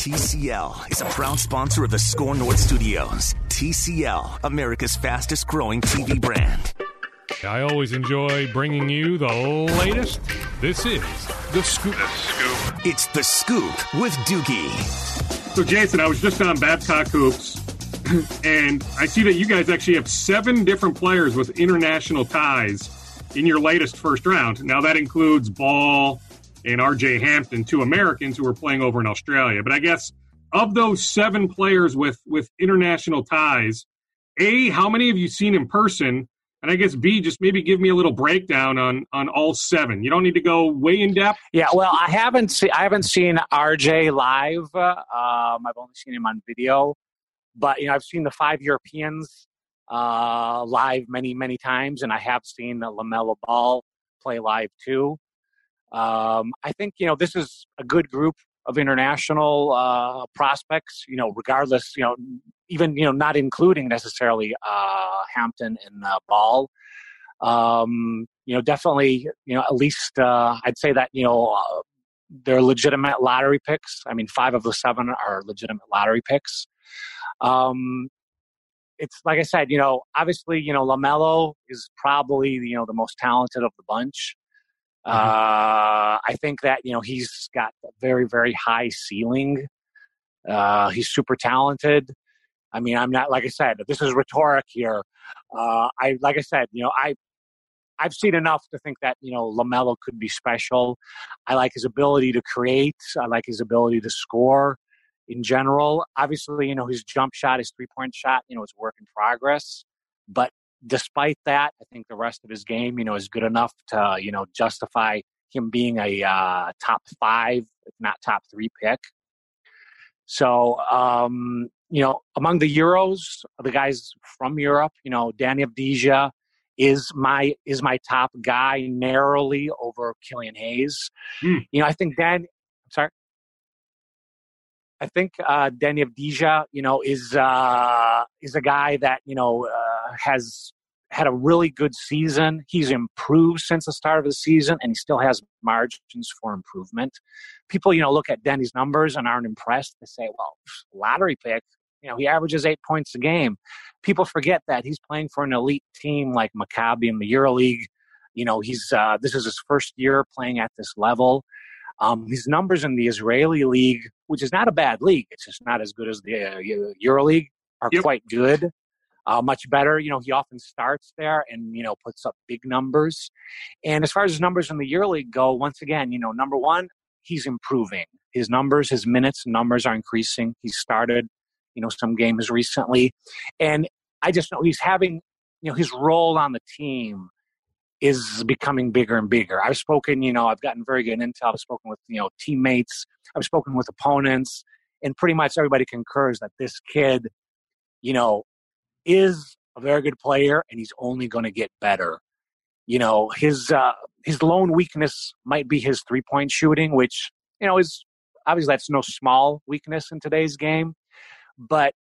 TCL is a proud sponsor of the Score North Studios. TCL, America's fastest growing TV brand. I always enjoy bringing you the latest. This is The Scoop. The Scoop. It's The Scoop with Doogie. So, Jason, I was just on Babcock Hoops, and I see that you guys actually have seven different players with international ties in your latest first round. Now, that includes Ball and RJ Hampton, two Americans who were playing over in Australia. But I guess of those seven players with, with international ties, A, how many have you seen in person? And I guess B, just maybe give me a little breakdown on on all seven. You don't need to go way in depth. Yeah, well, I haven't seen I haven't seen RJ live. Um, I've only seen him on video, but you know I've seen the five Europeans uh, live many many times, and I have seen Lamelo Ball play live too. Um, I think you know this is a good group of international uh, prospects. You know, regardless, you know, even you know, not including necessarily uh, Hampton and uh, Ball. Um, you know, definitely, you know, at least uh, I'd say that you know uh, they're legitimate lottery picks. I mean, five of the seven are legitimate lottery picks. Um, it's like I said, you know, obviously, you know, Lamelo is probably you know the most talented of the bunch. Mm-hmm. Uh, I think that you know he's got a very very high ceiling. Uh, he's super talented. I mean, I'm not like I said. This is rhetoric here. Uh, I like I said, you know, I I've seen enough to think that you know Lamelo could be special. I like his ability to create. I like his ability to score. In general, obviously, you know his jump shot, his three point shot, you know, is work in progress. But despite that, I think the rest of his game, you know, is good enough to you know justify him being a uh, top five, if not top three pick. So, um, you know, among the Euros, the guys from Europe, you know, Danny Avdija is my is my top guy narrowly over Killian Hayes. Mm. You know, I think Dan. Sorry. I think uh, Danny Avdija, you know, is uh, is a guy that you know uh, has had a really good season. He's improved since the start of the season, and he still has margins for improvement. People, you know, look at Deni's numbers and aren't impressed. They say, "Well, lottery pick. You know, he averages eight points a game." People forget that he's playing for an elite team like Maccabi in the EuroLeague. You know, he's uh, this is his first year playing at this level. Um, his numbers in the Israeli league, which is not a bad league, it's just not as good as the uh, EuroLeague, are yep. quite good. Uh, much better. You know, he often starts there and, you know, puts up big numbers. And as far as his numbers in the EuroLeague go, once again, you know, number one, he's improving. His numbers, his minutes numbers are increasing. He started, you know, some games recently. And I just know he's having, you know, his role on the team is becoming bigger and bigger. I've spoken, you know, I've gotten very good intel. I've spoken with, you know, teammates. I've spoken with opponents, and pretty much everybody concurs that this kid, you know, is a very good player, and he's only going to get better. You know, his uh, his lone weakness might be his three point shooting, which you know is obviously that's no small weakness in today's game, but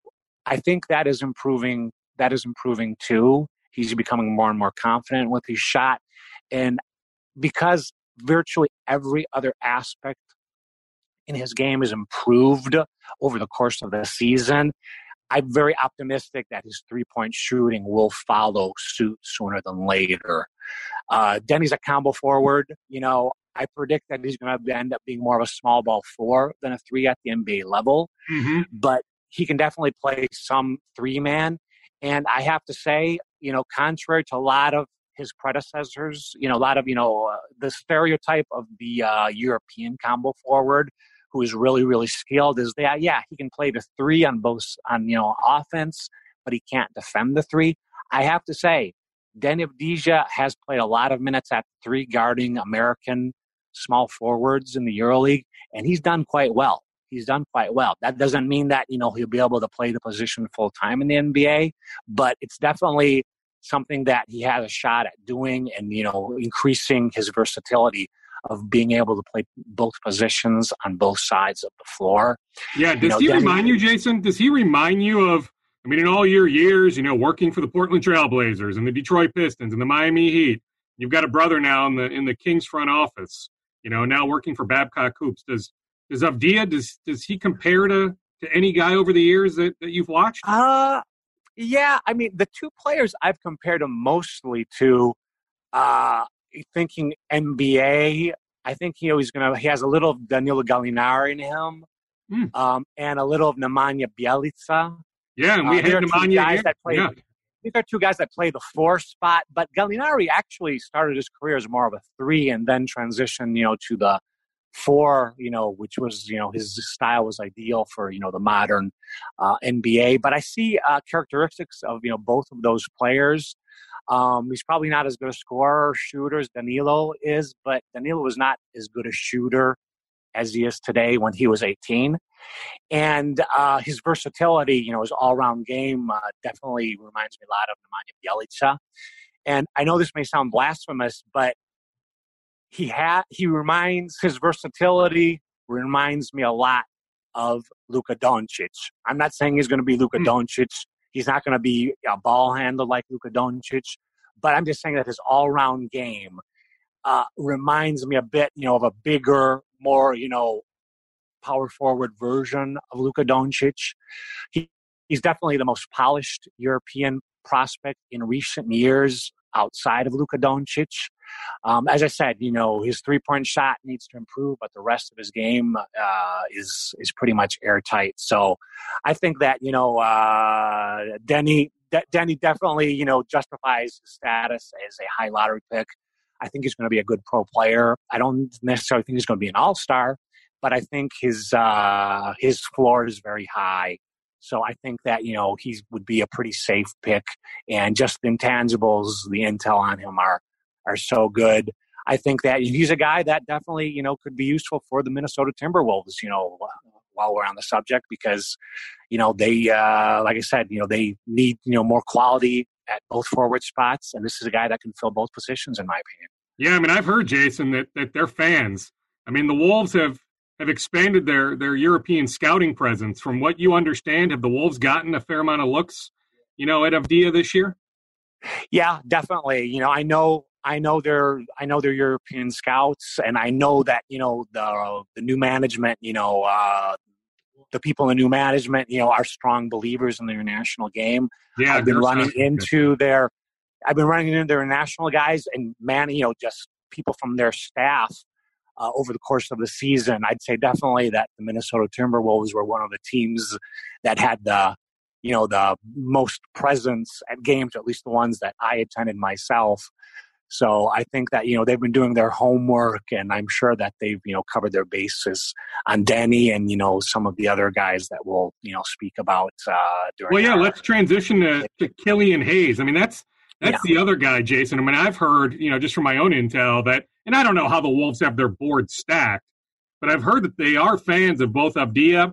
I think that is improving. That is improving too. He's becoming more and more confident with his shot. And because virtually every other aspect in his game is improved over the course of the season, I'm very optimistic that his three point shooting will follow suit sooner than later. Uh, Deni's a combo forward. You know, I predict that he's going to end up being more of a small ball four than a three at the NBA level. Mm-hmm. But he can definitely play some three man. And I have to say, you know, contrary to a lot of his predecessors, you know, a lot of, you know, uh, the stereotype of the uh, European combo forward who is really, really skilled is that, yeah, he can play the three on both, on, you know, offense, but he can't defend the three. I have to say, Danny Avdija has played a lot of minutes at three guarding American small forwards in the EuroLeague, and he's done quite well he's done quite well. That doesn't mean that, you know, he'll be able to play the position full time in the NBA, but it's definitely something that he has a shot at doing and, you know, increasing his versatility of being able to play both positions on both sides of the floor. Yeah, does you know, he remind you, Jason? Does he remind you of I mean, in all your years, you know, working for the Portland Trailblazers and the Detroit Pistons and the Miami Heat, you've got a brother now in the in the Kings front office. You know, now working for Babcock Hoops. Does Does Avdija does does he compare to to any guy over the years that, that you've watched? Uh yeah, I mean the two players I've compared him mostly to uh thinking NBA, I think he always gonna he has a little of Danilo Gallinari in him. Mm. Um, and a little of Nemanja Bjelica. Yeah, and we uh, had Nemanja guys that play. Yeah. These are two guys that play the four spot, but Gallinari actually started his career as more of a three and then transitioned, you know, to the four, you know, which was, you know, his style was ideal for, you know, the modern uh, NBA. But I see uh, characteristics of, you know, both of those players. Um, he's probably not as good a scorer shooter as Danilo is, but Danilo was not as good a shooter as he is today when he was 18. And uh, his versatility, you know, his all-round game uh, definitely reminds me a lot of Nemanja Bjelica. And I know this may sound blasphemous, but he had he reminds his versatility reminds me a lot of Luka Doncic. I'm not saying he's going to be Luka mm. Doncic. He's not going to be a ball handler like Luka Doncic, but I'm just saying that his all-round game uh, reminds me a bit, you know, of a bigger, more, you know, power forward version of Luka Doncic. He, he's definitely the most polished European prospect in recent years outside of Luka Doncic. Um, as I said, you know, his three point shot needs to improve, but the rest of his game uh, is is pretty much airtight. So I think that you know, uh, Deni De- Deni definitely you know justifies his status as a high lottery pick. I think he's going to be a good pro player. I don't necessarily think he's going to be an all star, but I think his uh, his floor is very high. So I think that you know he would be a pretty safe pick, and just the intangibles, the intel on him are are so good. I think that he's a guy that definitely you know could be useful for the Minnesota Timberwolves. You know, while we're on the subject, because you know they, uh, like I said, you know they need you know more quality at both forward spots, and this is a guy that can fill both positions, in my opinion. Yeah, I mean, I've heard Jason that that they're fans. I mean, the Wolves have have expanded their their European scouting presence. From what you understand, have the Wolves gotten a fair amount of looks, you know, at Avdija this year? Yeah, definitely. You know, I know I know they're I know they're European scouts, and I know that you know the the new management, you know, uh, the people in the new management, you know, are strong believers in the international game. Yeah, I've been running into good. their I've been running into their national guys and man, you know, just people from their staff uh, over the course of the season. I'd say definitely that the Minnesota Timberwolves were one of the teams that had the you know the most presence at games, at least the ones that I attended myself. So I think that you know they've been doing their homework, and I'm sure that they've you know covered their bases on Danny and you know some of the other guys that we'll you know speak about. Uh, during well, yeah, our- let's transition to, to Killian Hayes. I mean, that's that's yeah. the other guy, Jason. I mean, I've heard you know just from my own intel that, and I don't know how the Wolves have their board stacked, but I've heard that they are fans of both Avdija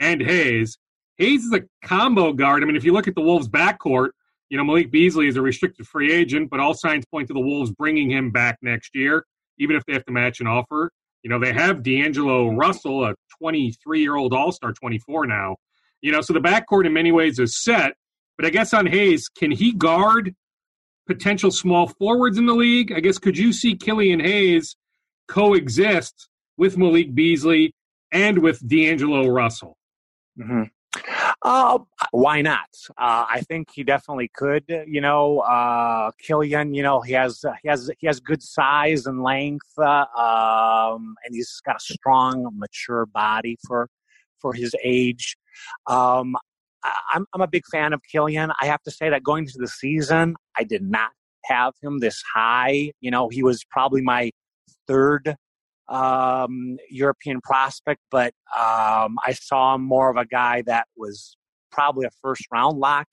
and Hayes. Hayes is a combo guard. I mean, if you look at the Wolves' backcourt, you know, Malik Beasley is a restricted free agent, but all signs point to the Wolves bringing him back next year, even if they have to match an offer. You know, they have D'Angelo Russell, a 23 year old All Star, 24 now. You know, so the backcourt in many ways is set. But I guess on Hayes, can he guard potential small forwards in the league? I guess could you see Killian Hayes coexist with Malik Beasley and with D'Angelo Russell? Mm-hmm. Uh, why not? Uh, I think he definitely could. You know, uh, Killian. You know, he has he has he has good size and length, uh, um, and he's got a strong, mature body for for his age. Um, I'm I'm a big fan of Killian. I have to say that going into the season, I did not have him this high. You know, he was probably my third um, European prospect, but um, I saw him more of a guy that was probably a first round lock,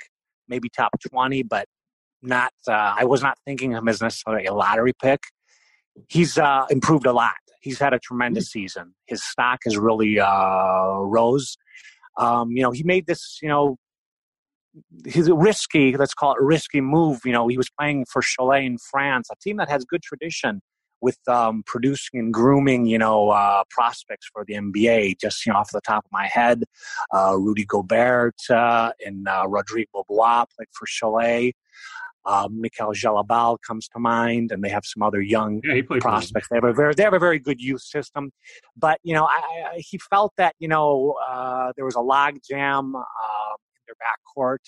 maybe top 20, but not, uh, I was not thinking of him as necessarily a lottery pick. He's uh, improved a lot. He's had a tremendous season. His stock has really uh, rose. Um, you know, he made this, you know, his risky, let's call it risky move. You know, he was playing for Cholet in France, a team that has good tradition with um, producing and grooming, you know, uh, prospects for the NBA. Just you know, off the top of my head, uh, Rudy Gobert uh, and uh, Rodrigue Beaubois played for Cholet. Uh, Mickaël Gelabale comes to mind, and they have some other young yeah, prospects. They have a very they have a very good youth system, but you know, I, I, he felt that you know uh, there was a log jam uh, in their backcourt,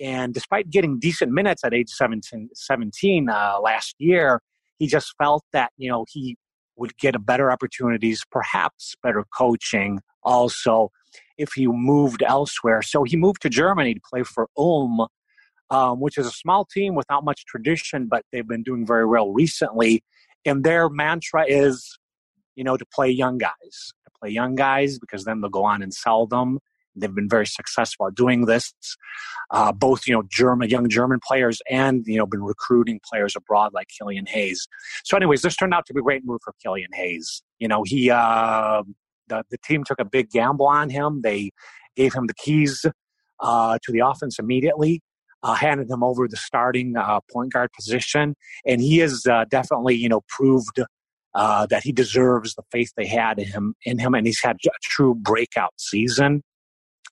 and despite getting decent minutes at age 17, 17 uh, last year, he just felt that you know he would get a better opportunities, perhaps better coaching, also if he moved elsewhere. So he moved to Germany to play for Ulm um, which is a small team without much tradition, but they've been doing very well recently. And their mantra is, you know, to play young guys, to play young guys because then they'll go on and sell them. They've been very successful at doing this. Uh, both, you know, German young German players and you know been recruiting players abroad like Killian Hayes. So, anyways, this turned out to be a great move for Killian Hayes. You know, he uh, the the team took a big gamble on him. They gave him the keys uh, to the offense immediately uh, handed him over the starting uh, point guard position, and he has uh, definitely, you know, proved uh, that he deserves the faith they had in him, in him, and he's had a true breakout season.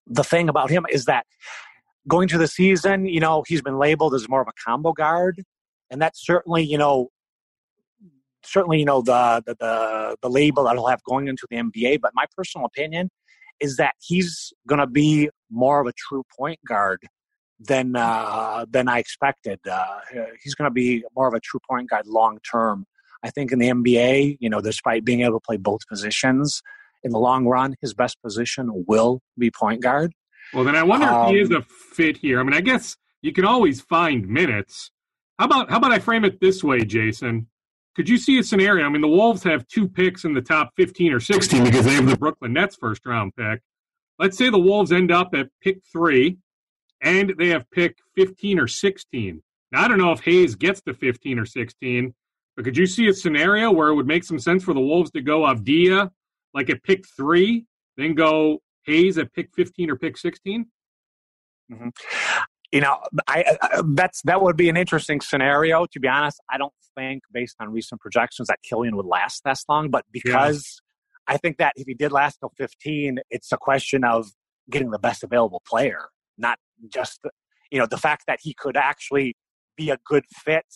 The thing about him is that going to the season, you know, he's been labeled as more of a combo guard, and that's certainly, you know, certainly, you know, the the the, the label that he'll have going into the NBA. But my personal opinion is that he's going to be more of a true point guard than uh, than I expected. Uh, he's going to be more of a true point guard long term. I think in the NBA, you know, despite being able to play both positions, in the long run, his best position will be point guard. Well, then I wonder um, if he is um, a fit here. I mean, I guess you can always find minutes. How about how about I frame it this way, Jason? Could you see a scenario? I mean, the Wolves have two picks in the top 15 or 16 because they have the Brooklyn Nets first round pick. Let's say the Wolves end up at pick three and they have pick 15 or 16. Now, I don't know if Hayes gets to 15 or 16, but could you see a scenario where it would make some sense for the Wolves to go Avdija like at pick three, then go Hayes at pick 15 or pick 16? Mm-hmm. You know, I, I, that's that would be an interesting scenario. To be honest, I don't think, based on recent projections, that Killian would last this long. But because yeah. I think that if he did last till 15, it's a question of getting the best available player not just you know the fact that he could actually be a good fit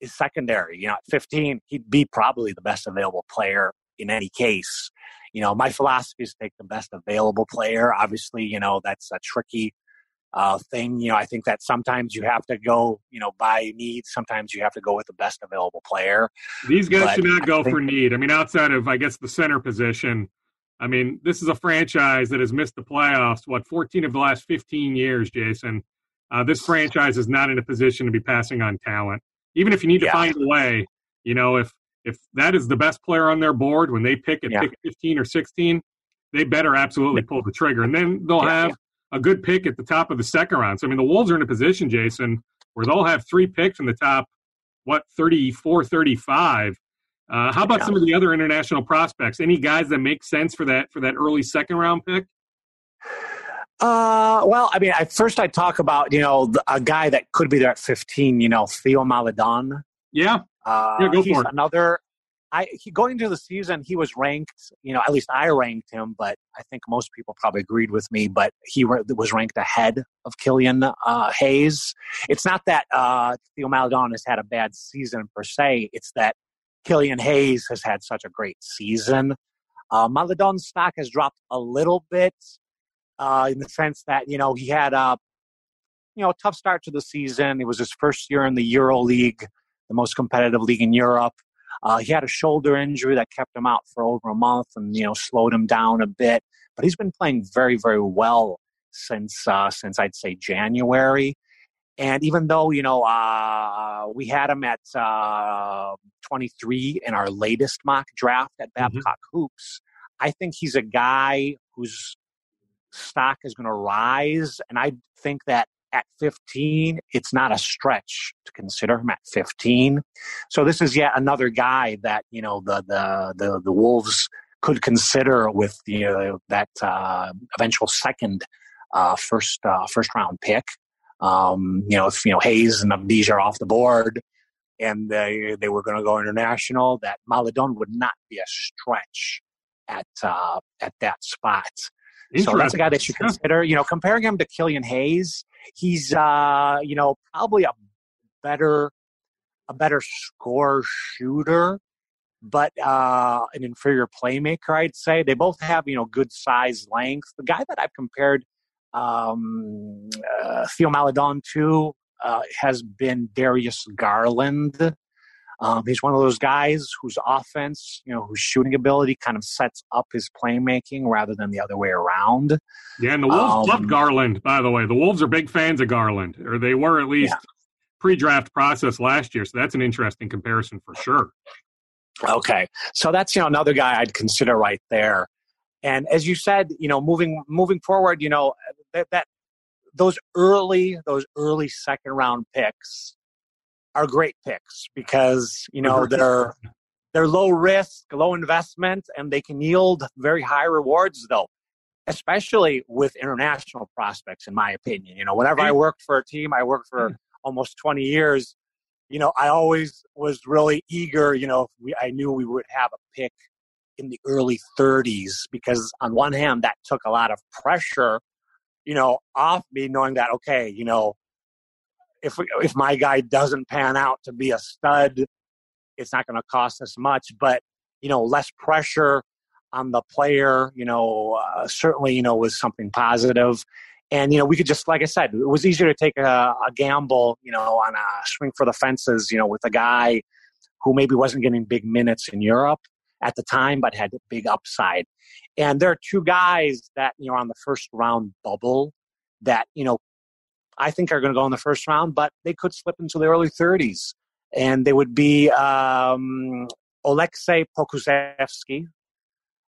is secondary. You know, at 15, he'd be probably the best available player in any case. You know, my philosophy is take the best available player. Obviously, you know that's a tricky uh, thing. You know, I think that sometimes you have to go, you know, by need. Sometimes you have to go with the best available player. These guys but should not go for need. I mean, outside of I guess the center position, I mean, this is a franchise that has missed the playoffs, what, 14 of the last 15 years, Jason. Uh, this franchise is not in a position to be passing on talent. Even if you need to find a way, you know, if if that is the best player on their board when they pick at yeah. pick 15 or 16, they better absolutely pull the trigger. And then they'll yeah, have a good pick at the top of the second round. So, I mean, the Wolves are in a position, Jason, where they'll have three picks in the top, what, 34, 35 uh, how about some of the other international prospects? Any guys that make sense for that for that early second round pick? Uh, well, I mean, I, first I talk about you know a guy that could be there at fifteen. You know, Theo Maledon. Yeah, uh, yeah, go for it. Another. I he, going into the season, he was ranked. You know, at least I ranked him, but I think most people probably agreed with me. But he was ranked ahead of Killian uh, Hayes. It's not that uh, Theo Maledon has had a bad season per se. It's that Killian Hayes has had such a great season. Uh, Maledon's stock has dropped a little bit uh, in the sense that, you know, he had a, you know, tough start to the season. It was his first year in the Euro League, the most competitive league in Europe. Uh, he had a shoulder injury that kept him out for over a month and, you know, slowed him down a bit. But he's been playing very, very well since, uh, since I'd say January. And even though, you know, uh, we had him at uh, 23 in our latest mock draft at mm-hmm. Babcock mm-hmm. Hoops, I think he's a guy whose stock is going to rise. And I think that at 15, it's not a stretch to consider him at 15. So this is yet another guy that, you know, the, the, the, the Wolves could consider with you know, that uh, eventual second uh, first uh, first round pick. Um, you know, if you know Hayes and Avdija are off the board, and they they were going to go international, that Maledon would not be a stretch at uh, at that spot. So that's a guy that you consider. You know, comparing him to Killian Hayes, he's uh, you know probably a better a better score shooter, but uh, an inferior playmaker. I'd say they both have you know good size, length. The guy that I've compared um, uh, Theo Maledon, too, uh, has been Darius Garland. Um, he's one of those guys whose offense, you know, whose shooting ability kind of sets up his playmaking rather than the other way around. Yeah, and the Wolves um, love Garland, by the way. The Wolves are big fans of Garland, or they were at least yeah. pre-draft process last year. So that's an interesting comparison for sure. Okay, so that's you know another guy I'd consider right there. And as you said, you know, moving moving forward, you know that, that those early those early second round picks are great picks because you know they're they're low risk, low investment, and they can yield very high rewards. Though, especially with international prospects, in my opinion, you know, whenever I worked for a team, I worked for mm-hmm. almost twenty years. You know, I always was really eager. You know, we, I knew we would have a pick in the early 30s because, on one hand, that took a lot of pressure, you know, off me, knowing that okay, you know, if if my guy doesn't pan out to be a stud, it's not going to cost us much. But you know, less pressure on the player. You know, uh, certainly you know was something positive. And you know, we could just, like I said, it was easier to take a, a gamble, you know, on a swing for the fences, you know, with a guy who maybe wasn't getting big minutes in Europe at the time, but had a big upside. And there are two guys that you know on the first round bubble that you know I think are going to go in the first round, but they could slip into the early 30s. And they would be um, Aleksej Pokusevski.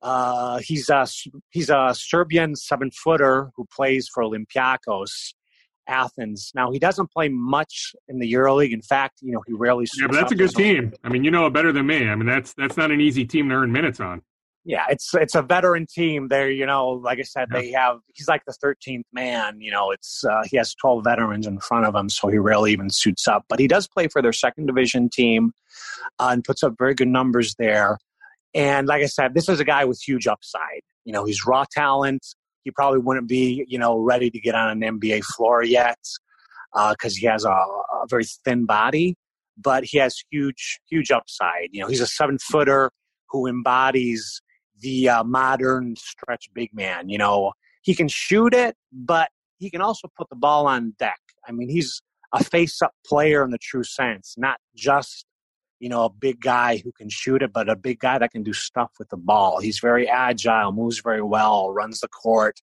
Uh, he's a he's a Serbian seven footer who plays for Olympiacos Athens. Now he doesn't play much in the EuroLeague. In fact, you know he rarely. Yeah, but that's a good team. I mean, you know it better than me. I mean, that's that's not an easy team to earn minutes on yeah, it's it's a veteran team. There, you know, like I said, yeah. they have. He's like the thirteenth man. You know, it's uh, he has twelve veterans in front of him, so he rarely even suits up. But he does play for their second division team, uh, and puts up very good numbers there. And like I said, this is a guy with huge upside. You know, he's raw talent. He probably wouldn't be, you know, ready to get on an NBA floor yet because uh, he has a, a very thin body, but he has huge, huge upside. You know, he's a seven footer who embodies the uh, modern stretch big man. You know, he can shoot it, but he can also put the ball on deck. I mean, he's a face up player in the true sense, not just, you know, a big guy who can shoot it, but a big guy that can do stuff with the ball. He's very agile, moves very well, runs the court.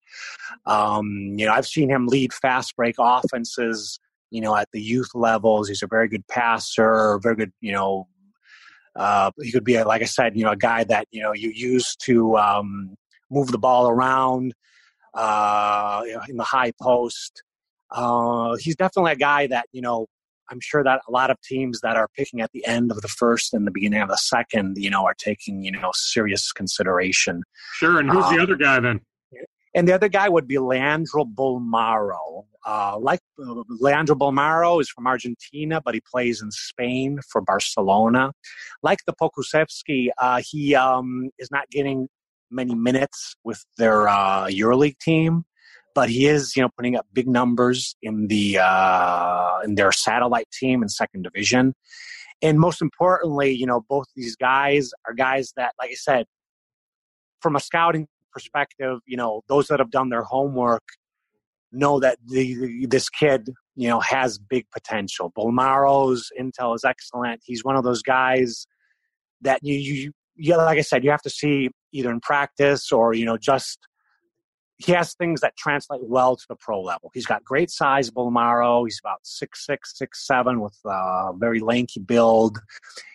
Um, you know, I've seen him lead fast break offenses, you know, at the youth levels. He's a very good passer, very good, you know, uh, he could be, a, like I said, you know, a guy that you know you use to um, move the ball around uh, in the high post. Uh, he's definitely a guy that you know. I'm sure that a lot of teams that are picking at the end of the first and the beginning of the second, you know, are taking you know serious consideration. Sure. And who's the um, other guy then? And the other guy would be Leandro Bolmaro. Uh, like uh, Leandro Bolmaro is from Argentina, but he plays in Spain for Barcelona. Like the Pokusevski, uh, he um, is not getting many minutes with their uh, EuroLeague team, but he is, you know, putting up big numbers in the uh, in their satellite team in second division. And most importantly, you know, both these guys are guys that, like I said, from a scouting perspective, you know, those that have done their homework know that the, this kid, you know, has big potential. Bolmaro's intel is excellent. He's one of those guys that you, you, yeah, like I said, you have to see either in practice or you know just he has things that translate well to the pro level. He's got great size, Bolmaro. He's about six six, six seven, with a very lanky build.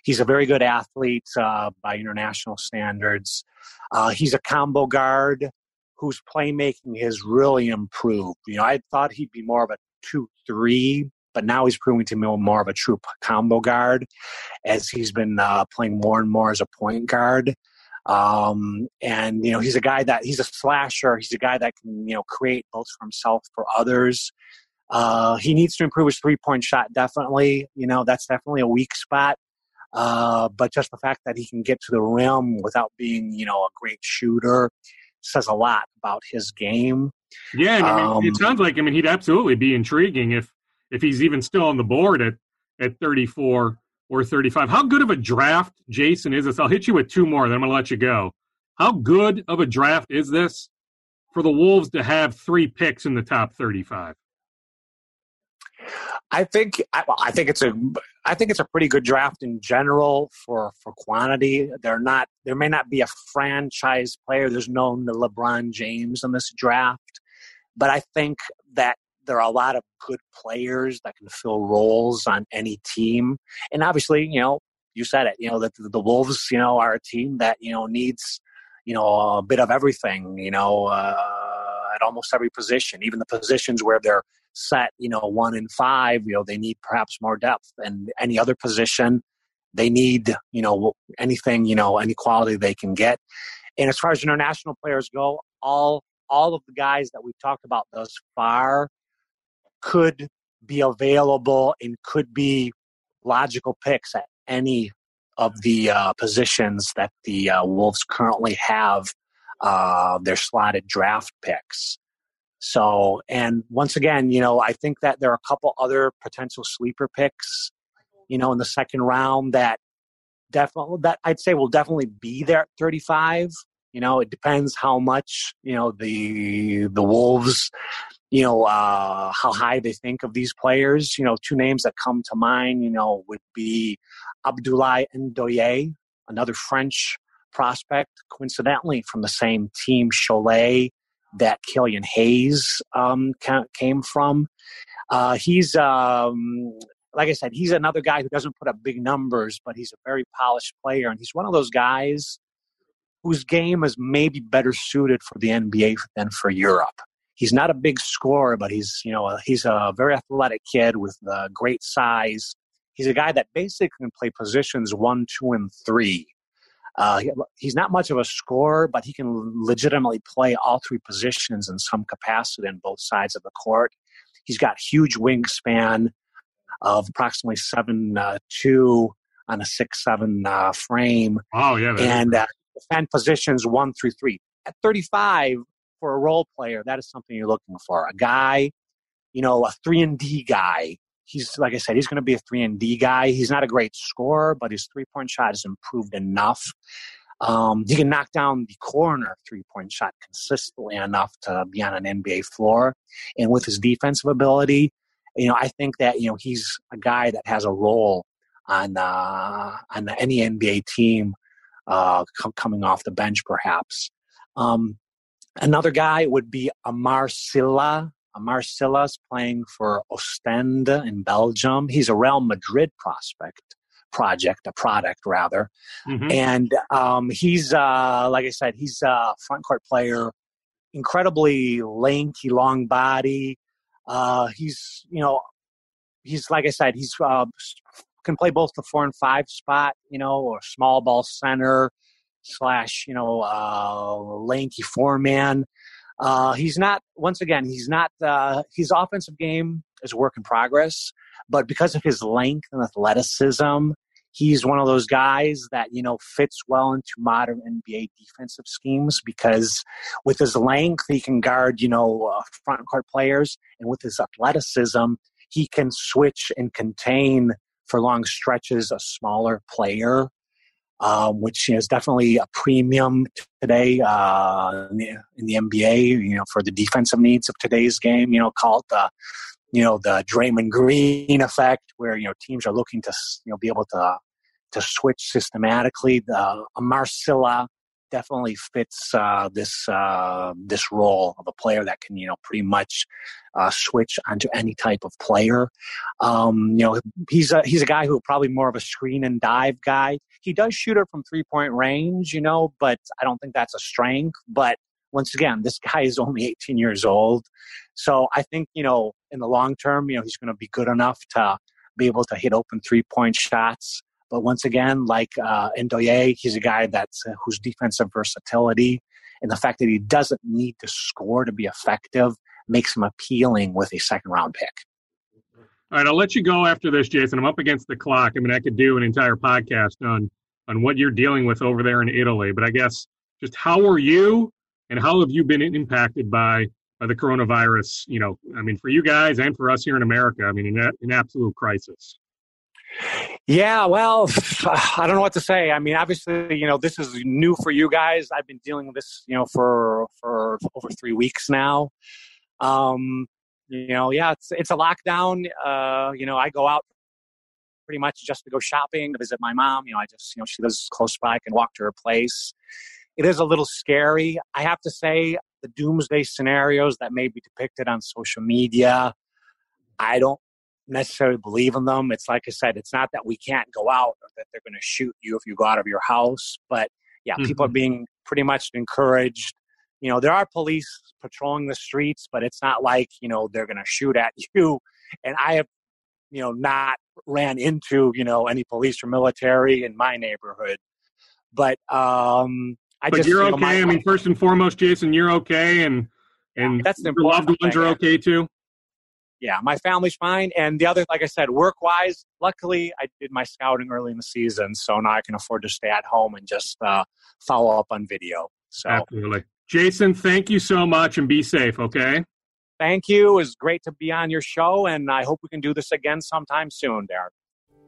He's a very good athlete uh, by international standards. Uh, he's a combo guard whose playmaking has really improved. You know, I thought he'd be more of a two three, but now he's proving to me more of a true combo guard as he's been uh, playing more and more as a point guard. Um, and you know, he's a guy that he's a slasher. He's a guy that can you know create both for himself for others. Uh, he needs to improve his three point shot. Definitely, you know, that's definitely a weak spot. Uh, but just the fact that he can get to the rim without being, you know, a great shooter says a lot about his game. Yeah, I mean, um, it sounds like I mean he'd absolutely be intriguing if if he's even still on the board at at 34 or 35. How good of a draft, Jason, is this? I'll hit you with two more, then I'm going to let you go. How good of a draft is this for the Wolves to have three picks in the top 35? I think I, I, think it's a I think it's a pretty good draft in general for for quantity. They're not there may not be a franchise player. There's no LeBron James in this draft, but I think that there are a lot of good players that can fill roles on any team. And obviously, you know, you said it. You know that the Wolves, you know, are a team that you know needs you know a bit of everything. You know, uh, at almost every position, even the positions where they're set, you know, one in five, you know, they need perhaps more depth. And any other position, they need, you know, anything, you know, any quality they can get. And as far as international players go, all all of the guys that we've talked about thus far could be available and could be logical picks at any of the uh, positions that the uh, Wolves currently have uh, their slotted draft picks. So, and once again, you know, I think that there are a couple other potential sleeper picks, you know, in the second round that definitely that I'd say will definitely be there at 35. You know, it depends how much you know the the Wolves, you know, uh, how high they think of these players. You know, two names that come to mind, you know, would be Abdoulaye Ndoye, another French prospect, coincidentally from the same team, Cholet that Killian Hayes um, came from. Uh, he's, um, like I said, he's another guy who doesn't put up big numbers, but he's a very polished player. And he's one of those guys whose game is maybe better suited for the NBA than for Europe. He's not a big scorer, but he's, you know, he's a very athletic kid with uh, great size. He's a guy that basically can play positions one, two, and three. Uh, he's not much of a scorer, but he can legitimately play all three positions in some capacity on both sides of the court. He's got huge wingspan of approximately seven uh, two on a six seven uh, frame. Oh yeah, and uh, defend positions one through three. At thirty five for a role player, that is something you're looking for. A guy, you know, a three and D guy he's like I said, he's going to be a three and D guy. He's not a great scorer, but his three point shot has improved enough. Um, he can knock down the corner three point shot consistently enough to be on an NBA floor. And with his defensive ability, you know, I think that you know he's a guy that has a role on uh, on any NBA team uh, com- coming off the bench, perhaps. Um, another guy would be Amar Sylla. Marcellus playing for Ostend in Belgium. He's a Real Madrid prospect project, a product rather. Mm-hmm. And um, he's, uh, like I said, he's a front court player, incredibly lanky, long body. Uh, he's, you know, he's, like I said, he's uh, can play both the four and five spot, you know, or small ball center slash, you know, uh, lanky four man. Uh, he's not, once again, he's not, uh, his offensive game is a work in progress, but because of his length and athleticism, he's one of those guys that, you know, fits well into modern NBA defensive schemes because with his length, he can guard, you know, uh, front court players, and with his athleticism, he can switch and contain for long stretches a smaller player um, which is definitely a premium today uh, in, the, in, the, NBA. You know, for the defensive needs of today's game. You know, called the you know the Draymond Green effect, where you know teams are looking to you know be able to to switch systematically. The Amar Sylla definitely fits uh, this uh, this role of a player that can you know pretty much uh, switch onto any type of player. Um, you know, he's a he's a guy who probably more of a screen and dive guy. He does shoot it from three point range, you know, but I don't think that's a strength. But once again, this guy is only 18 years old, so I think you know in the long term, you know, he's going to be good enough to be able to hit open three point shots. But once again, like uh, Ndoye, he's a guy that's uh, whose defensive versatility and the fact that he doesn't need to score to be effective makes him appealing with a second round pick. All right, I'll let you go after this, Jason. I'm up against the clock. I mean, I could do an entire podcast on on what you're dealing with over there in Italy, but I guess just how are you and how have you been impacted by by the coronavirus? You know, I mean, for you guys and for us here in America, I mean, an, an absolute crisis. Yeah, well, I don't know what to say. I mean, obviously, you know, this is new for you guys. I've been dealing with this, you know, for for over three weeks now. Um, you know, yeah, it's it's a lockdown. Uh, you know, I go out pretty much just to go shopping, to visit my mom. You know, I just, you know, she lives close by. I can walk to her place. It is a little scary. I have to say, the doomsday scenarios that may be depicted on social media, I don't necessarily believe in them. It's like I said, it's not that we can't go out or that they're going to shoot you if you go out of your house. But yeah, mm-hmm. people are being pretty much encouraged. You know, there are police patrolling the streets, but it's not like, you know, they're going to shoot at you. And I have, you know, not ran into, you know, any police or military in my neighborhood. But um I but just you're okay. My, I mean, first and foremost, Jason, you're okay, and and that's your loved ones are okay too yeah, my family's fine. And the other, like I said, work wise, luckily I did my scouting early in the season, so now I can afford to stay at home and just uh, follow up on video. So absolutely, Jason, thank you so much, and be safe. Okay. Thank you. It was great to be on your show, and I hope we can do this again sometime soon, Derek.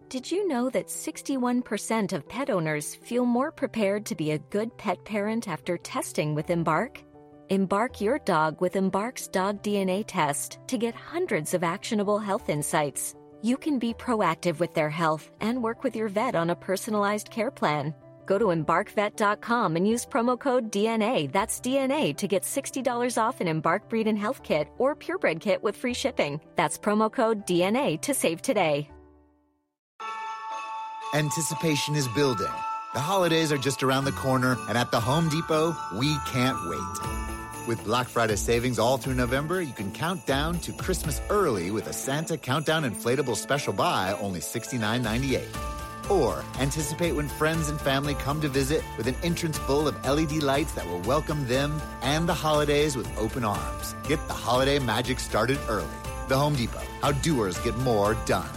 Did you know that 61% of pet owners feel more prepared to be a good pet parent after testing with Embark? Embark your dog with Embark's dog DNA test to get hundreds of actionable health insights. You can be proactive with their health and work with your vet on a personalized care plan. Go to embarkvet.com and use promo code DNA, that's DNA, to get $60 off an Embark Breed and Health Kit or Purebred Kit with free shipping. That's promo code DNA to save today. Anticipation is building. The holidays are just around the corner, and at the Home Depot, we can't wait. With Black Friday savings all through November, you can count down to Christmas early with a Santa Countdown Inflatable Special Buy, only $69.98. Or anticipate when friends and family come to visit with an entrance full of LED lights that will welcome them and the holidays with open arms. Get the holiday magic started early. The Home Depot, how doers get more done.